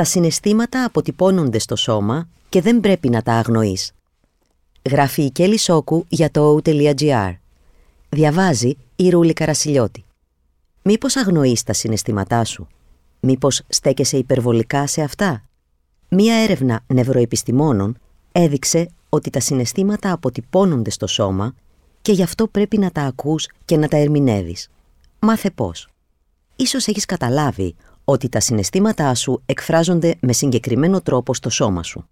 Τα συναισθήματα αποτυπώνονται στο σώμα και δεν πρέπει να τα αγνοείς. Γράφει η Κέλλη Σόκου για το o.gr. Διαβάζει η Ρούλη Καρασιλιώτη. Μήπως αγνοείς τα συναισθήματά σου; Μήπως στέκεσαι υπερβολικά σε αυτά; Μία έρευνα νευροεπιστημόνων έδειξε ότι τα συναισθήματα αποτυπώνονται στο σώμα και γι' αυτό πρέπει να τα ακούς και να τα ερμηνεύεις. Μάθε πώς. Ίσως έχεις καταλάβει ότι τα συναισθήματά σου εκφράζονται με συγκεκριμένο τρόπο στο σώμα σου.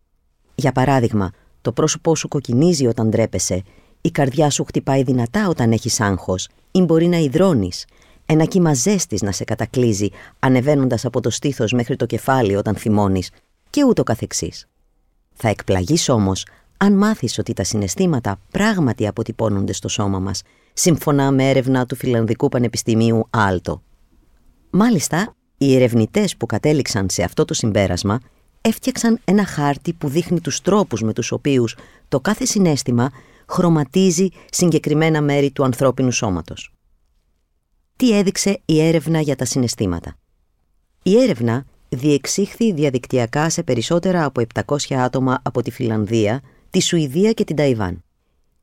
Για παράδειγμα, το πρόσωπό σου κοκκινίζει όταν ντρέπεσαι, η καρδιά σου χτυπάει δυνατά όταν έχεις άγχος ή μπορεί να υδρώνεις, ένα κύμα ζέστης να σε κατακλείζει ανεβαίνοντας από το στήθος μέχρι το κεφάλι όταν θυμώνεις και ούτω καθεξής. Θα εκπλαγείς όμως αν μάθεις ότι τα συναισθήματα πράγματι αποτυπώνονται στο σώμα μας, σύμφωνα με έρευνα του Φιλανδικού Πανεπιστημίου Άλτο. Μάλιστα, οι ερευνητές που κατέληξαν σε αυτό το συμπέρασμα έφτιαξαν ένα χάρτη που δείχνει τους τρόπους με τους οποίους το κάθε συνέστημα χρωματίζει συγκεκριμένα μέρη του ανθρώπινου σώματος. Τι έδειξε η έρευνα για τα συναισθήματα; Η έρευνα διεξήχθη διαδικτυακά σε περισσότερα από 700 άτομα από τη Φιλανδία, τη Σουηδία και την Ταϊβάν.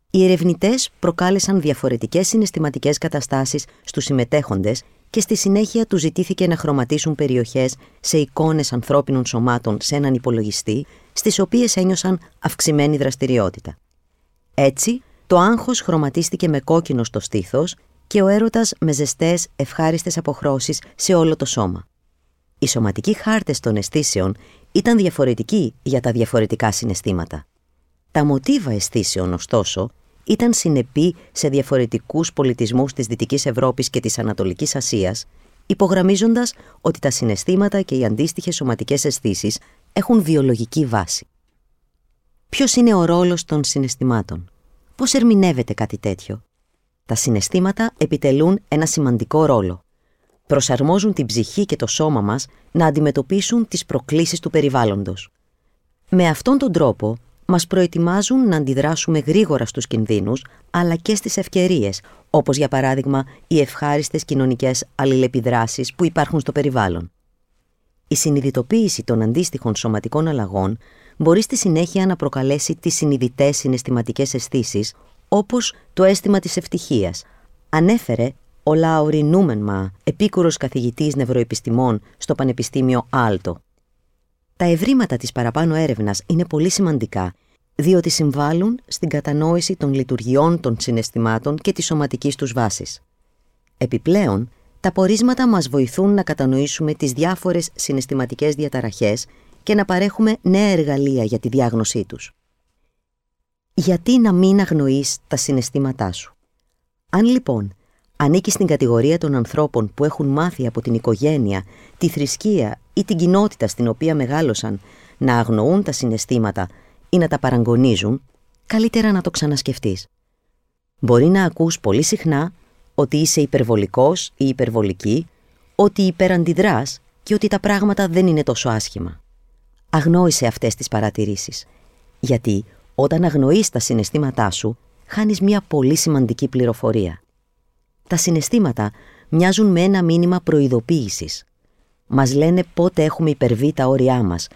Οι ερευνητές προκάλεσαν διαφορετικές συναισθηματικές καταστάσεις στους συμμετέχοντες και στη συνέχεια του ζητήθηκε να χρωματίσουν περιοχές σε εικόνες ανθρώπινων σωμάτων σε έναν υπολογιστή, στις οποίες ένιωσαν αυξημένη δραστηριότητα. Έτσι, το άγχος χρωματίστηκε με κόκκινο στο στήθος και ο έρωτας με ζεστές, ευχάριστες αποχρώσεις σε όλο το σώμα. Οι σωματικοί χάρτες των αισθήσεων ήταν διαφορετικοί για τα διαφορετικά συναισθήματα. Τα μοτίβα αισθήσεων, ωστόσο, ήταν συνεπή σε διαφορετικούς πολιτισμούς της Δυτικής Ευρώπης και της Ανατολικής Ασίας, υπογραμμίζοντας ότι τα συναισθήματα και οι αντίστοιχες σωματικές αισθήσεις έχουν βιολογική βάση. Ποιος είναι ο ρόλος των συναισθημάτων; Πώς ερμηνεύεται κάτι τέτοιο; Τα συναισθήματα επιτελούν ένα σημαντικό ρόλο. Προσαρμόζουν την ψυχή και το σώμα μας να αντιμετωπίσουν τις προκλήσεις του περιβάλλοντος. Με αυτόν τον τρόπο μας προετοιμάζουν να αντιδράσουμε γρήγορα στους κινδύνους, αλλά και στις ευκαιρίες, όπως για παράδειγμα οι ευχάριστες κοινωνικές αλληλεπιδράσεις που υπάρχουν στο περιβάλλον. Η συνειδητοποίηση των αντίστοιχων σωματικών αλλαγών μπορεί στη συνέχεια να προκαλέσει τις συνειδητές συναισθηματικές αισθήσεις, όπως το αίσθημα της ευτυχίας. Ανέφερε ο Λάουρι Νούμενμα, επίκουρος καθηγητής νευροεπιστημών στο Πανεπιστήμιο Άλτο. Τα ευρήματα της παραπάνω έρευνας είναι πολύ σημαντικά, διότι συμβάλλουν στην κατανόηση των λειτουργιών των συναισθημάτων και της σωματικής τους βάσης. Επιπλέον, τα πορίσματα μας βοηθούν να κατανοήσουμε τις διάφορες συναισθηματικές διαταραχές και να παρέχουμε νέα εργαλεία για τη διάγνωσή τους. Γιατί να μην αγνοείς τα συναισθήματά σου; Αν λοιπόν ανήκει στην κατηγορία των ανθρώπων που έχουν μάθει από την οικογένεια, τη θρησκεία ή την κοινότητα στην οποία μεγάλωσαν να αγνοούν τα συναισθήματα ή να τα παραγωνίζουν, καλύτερα να το ξανασκεφτείς. Μπορεί να ακούς πολύ συχνά ότι είσαι υπερβολικός ή υπερβολική, ότι υπεραντιδράς και ότι τα πράγματα δεν είναι τόσο άσχημα. Αγνόησε αυτές τις παρατηρήσεις, γιατί όταν αγνοείς τα συναισθήματά σου, χάνεις μια πολύ σημαντική πληροφορία. Τα συναισθήματα μοιάζουν με ένα μήνυμα προειδοποίησης. Μας λένε πότε έχουμε υπερβεί τα όρια μας,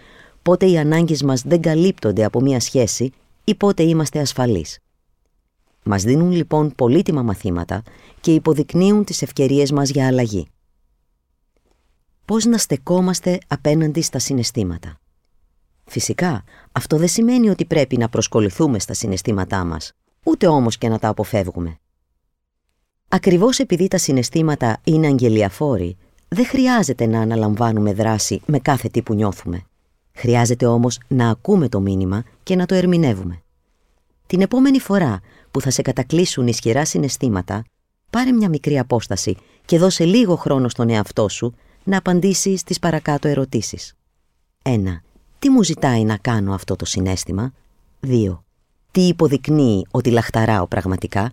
πότε οι ανάγκες μας δεν καλύπτονται από μια σχέση ή πότε είμαστε ασφαλείς. Μας δίνουν λοιπόν πολύτιμα μαθήματα και υποδεικνύουν τις ευκαιρίες μας για αλλαγή. Πώς να στεκόμαστε απέναντι στα συναισθήματα; Φυσικά, αυτό δεν σημαίνει ότι πρέπει να προσκοληθούμε στα συναισθήματά μας, ούτε όμως και να τα αποφεύγουμε. Ακριβώς επειδή τα συναισθήματα είναι αγγελιαφόροι, δεν χρειάζεται να αναλαμβάνουμε δράση με κάθε τι που νιώθουμε. Χρειάζεται όμως να ακούμε το μήνυμα και να το ερμηνεύουμε. Την επόμενη φορά που θα σε κατακλείσουν ισχυρά συναισθήματα, πάρε μια μικρή απόσταση και δώσε λίγο χρόνο στον εαυτό σου να απαντήσει στις παρακάτω ερωτήσεις. 1. Τι μου ζητάει να κάνω αυτό το συνέστημα; 2. Τι υποδεικνύει ότι λαχταράω πραγματικά;